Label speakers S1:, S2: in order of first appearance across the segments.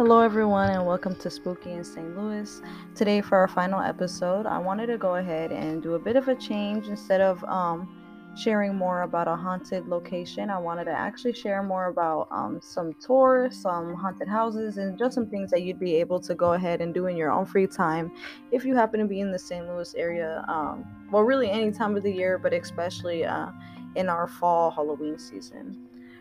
S1: Hello, everyone, and welcome to Spooky in St. Louis. Today, for our final episode, I wanted to go ahead and do a bit of a change. Instead of um, sharing more about a haunted location, I wanted to actually share more about um, some tours, some haunted houses, and just some things that you'd be able to go ahead and do in your own free time if you happen to be in the St. Louis area. Um, well, really, any time of the year, but especially uh, in our fall Halloween season.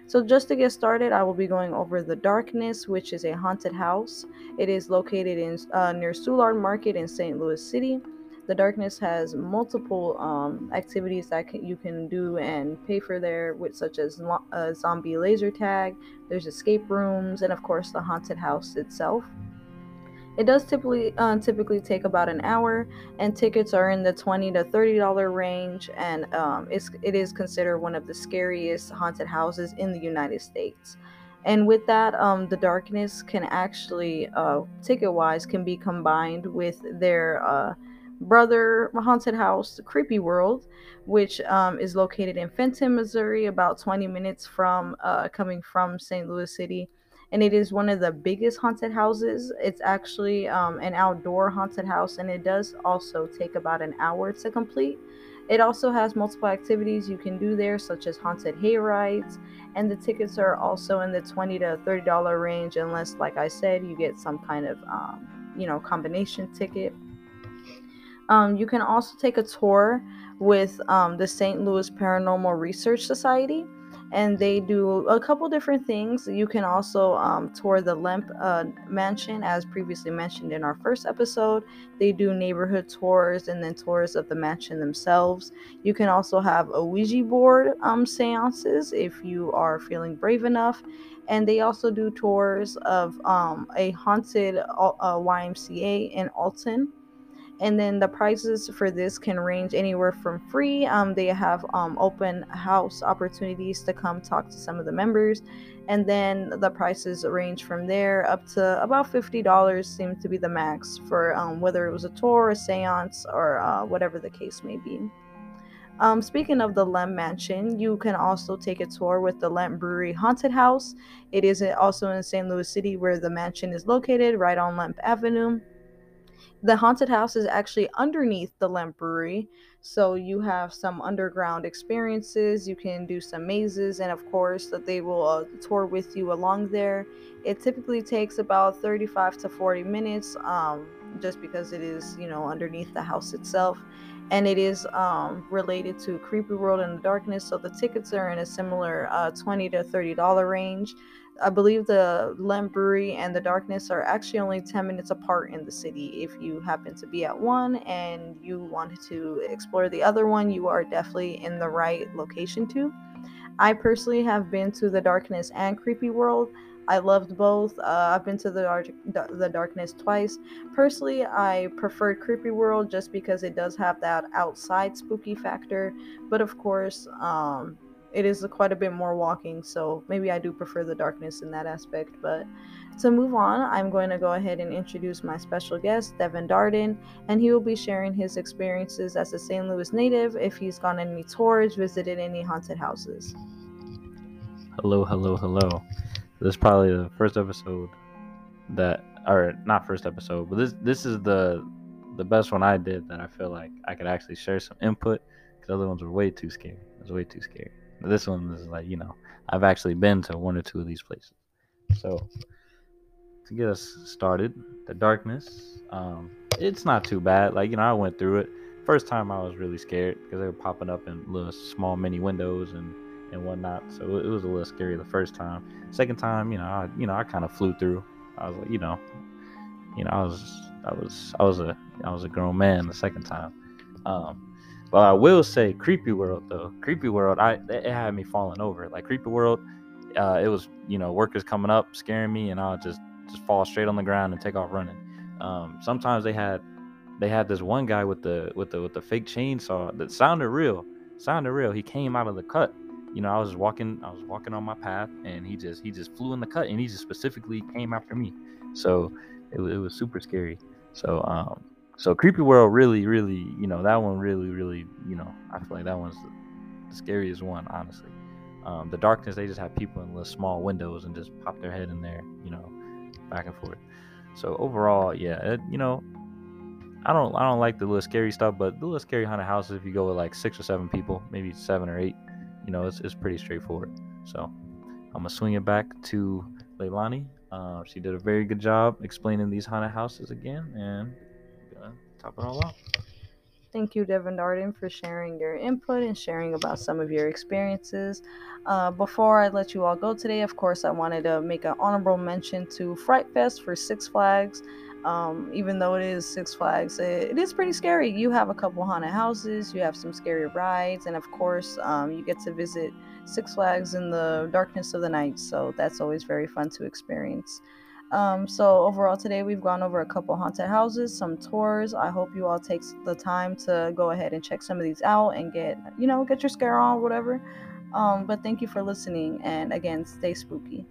S1: So, just to get started, I will be going over The Darkness, which is a haunted house. It is located in uh, near Soulard Market in St. Louis City. The Darkness has multiple um, activities that can, you can do and pay for there, with such as uh, zombie laser tag. There's escape rooms, and of course the haunted house itself. It does typically uh, typically take about an hour, and tickets are in the twenty to thirty dollar range, and um, it's it is considered one of the scariest haunted houses in the United States. And with that, um, the darkness can actually, uh, ticket wise, can be combined with their uh, brother haunted house, Creepy World, which um, is located in Fenton, Missouri, about 20 minutes from uh, coming from St. Louis City and it is one of the biggest haunted houses. It's actually um, an outdoor haunted house, and it does also take about an hour to complete. It also has multiple activities you can do there, such as haunted hay rides, and the tickets are also in the twenty to thirty dollar range, unless, like I said, you get some kind of um, you know combination ticket. Um, you can also take a tour with um, the St. Louis Paranormal Research Society and they do a couple different things. You can also um, tour the Lemp uh, Mansion, as previously mentioned in our first episode. They do neighborhood tours and then tours of the mansion themselves. You can also have a Ouija board um, seances if you are feeling brave enough. And they also do tours of um, a haunted uh, YMCA in Alton and then the prices for this can range anywhere from free um, they have um, open house opportunities to come talk to some of the members and then the prices range from there up to about $50 seem to be the max for um, whether it was a tour a seance or uh, whatever the case may be um, speaking of the Lemp Mansion, you can also take a tour with the Lemp Brewery Haunted House. It is also in St. Louis City, where the mansion is located, right on Lemp Avenue the haunted house is actually underneath the Lemp Brewery. So you have some underground experiences. You can do some mazes, and of course, that they will uh, tour with you along there. It typically takes about 35 to 40 minutes, um, just because it is, you know, underneath the house itself, and it is um, related to Creepy World in the Darkness. So the tickets are in a similar uh, 20 to 30 dollar range. I believe the Lemp Brewery and the Darkness are actually only 10 minutes apart in the city. If you happen to be at one and you wanted to explore the other one, you are definitely in the right location too. I personally have been to the Darkness and Creepy World. I loved both. Uh, I've been to the dark, the Darkness twice. Personally, I preferred Creepy World just because it does have that outside spooky factor. But of course, um, it is quite a bit more walking, so maybe I do prefer the darkness in that aspect. But to move on, I'm going to go ahead and introduce my special guest, Devin Darden, and he will be sharing his experiences as a St. Louis native if he's gone on any tours, visited any haunted houses.
S2: Hello, hello, hello. This is probably the first episode that, or not first episode, but this this is the the best one I did that I feel like I could actually share some input because other ones were way too scary. It was way too scary. This one is like, you know, I've actually been to one or two of these places. So to get us started, the darkness, um, it's not too bad. Like, you know, I went through it. First time I was really scared because they were popping up in little small mini windows and and whatnot. So it was a little scary the first time. Second time, you know, I, you know, I kind of flew through. I was like, you know, you know, I was, I was, I was a, I was a grown man the second time. Um, but I will say, Creepy World though, Creepy World, I it had me falling over. Like Creepy World, uh, it was you know workers coming up scaring me, and I'll just just fall straight on the ground and take off running. Um, sometimes they had they had this one guy with the with the with the fake chainsaw that sounded real, sounded real. He came out of the cut. You know, I was walking, I was walking on my path, and he just he just flew in the cut, and he just specifically came after me. So it, it was super scary. So um, so Creepy World really, really, you know, that one really, really, you know, I feel like that one's the, scariest one, honestly. Um, the darkness, they just have people in little small windows and just pop their head in there, you know. back and forth. So overall, yeah, it, you know, I don't I don't like the little scary stuff, but the little scary haunted houses, if you go with like six or seven people, maybe seven or eight, you know, it's, it's pretty straightforward. So I'm gonna swing it back to Leilani. Uh, she did a very good job explaining these haunted houses again, and gonna top it all off.
S1: Thank you, Devin Darden, for sharing your input and sharing about some of your experiences. Uh, before I let you all go today, of course, I wanted to make an honorable mention to Fright Fest for Six Flags. Um, even though it is Six Flags, it, it is pretty scary. You have a couple haunted houses, you have some scary rides, and of course, um, you get to visit Six Flags in the darkness of the night. So that's always very fun to experience. Um, so overall today we've gone over a couple haunted houses, some tours. I hope you all take the time to go ahead and check some of these out and get, you know, get your scare on, whatever. Um, but thank you for listening and again, stay spooky.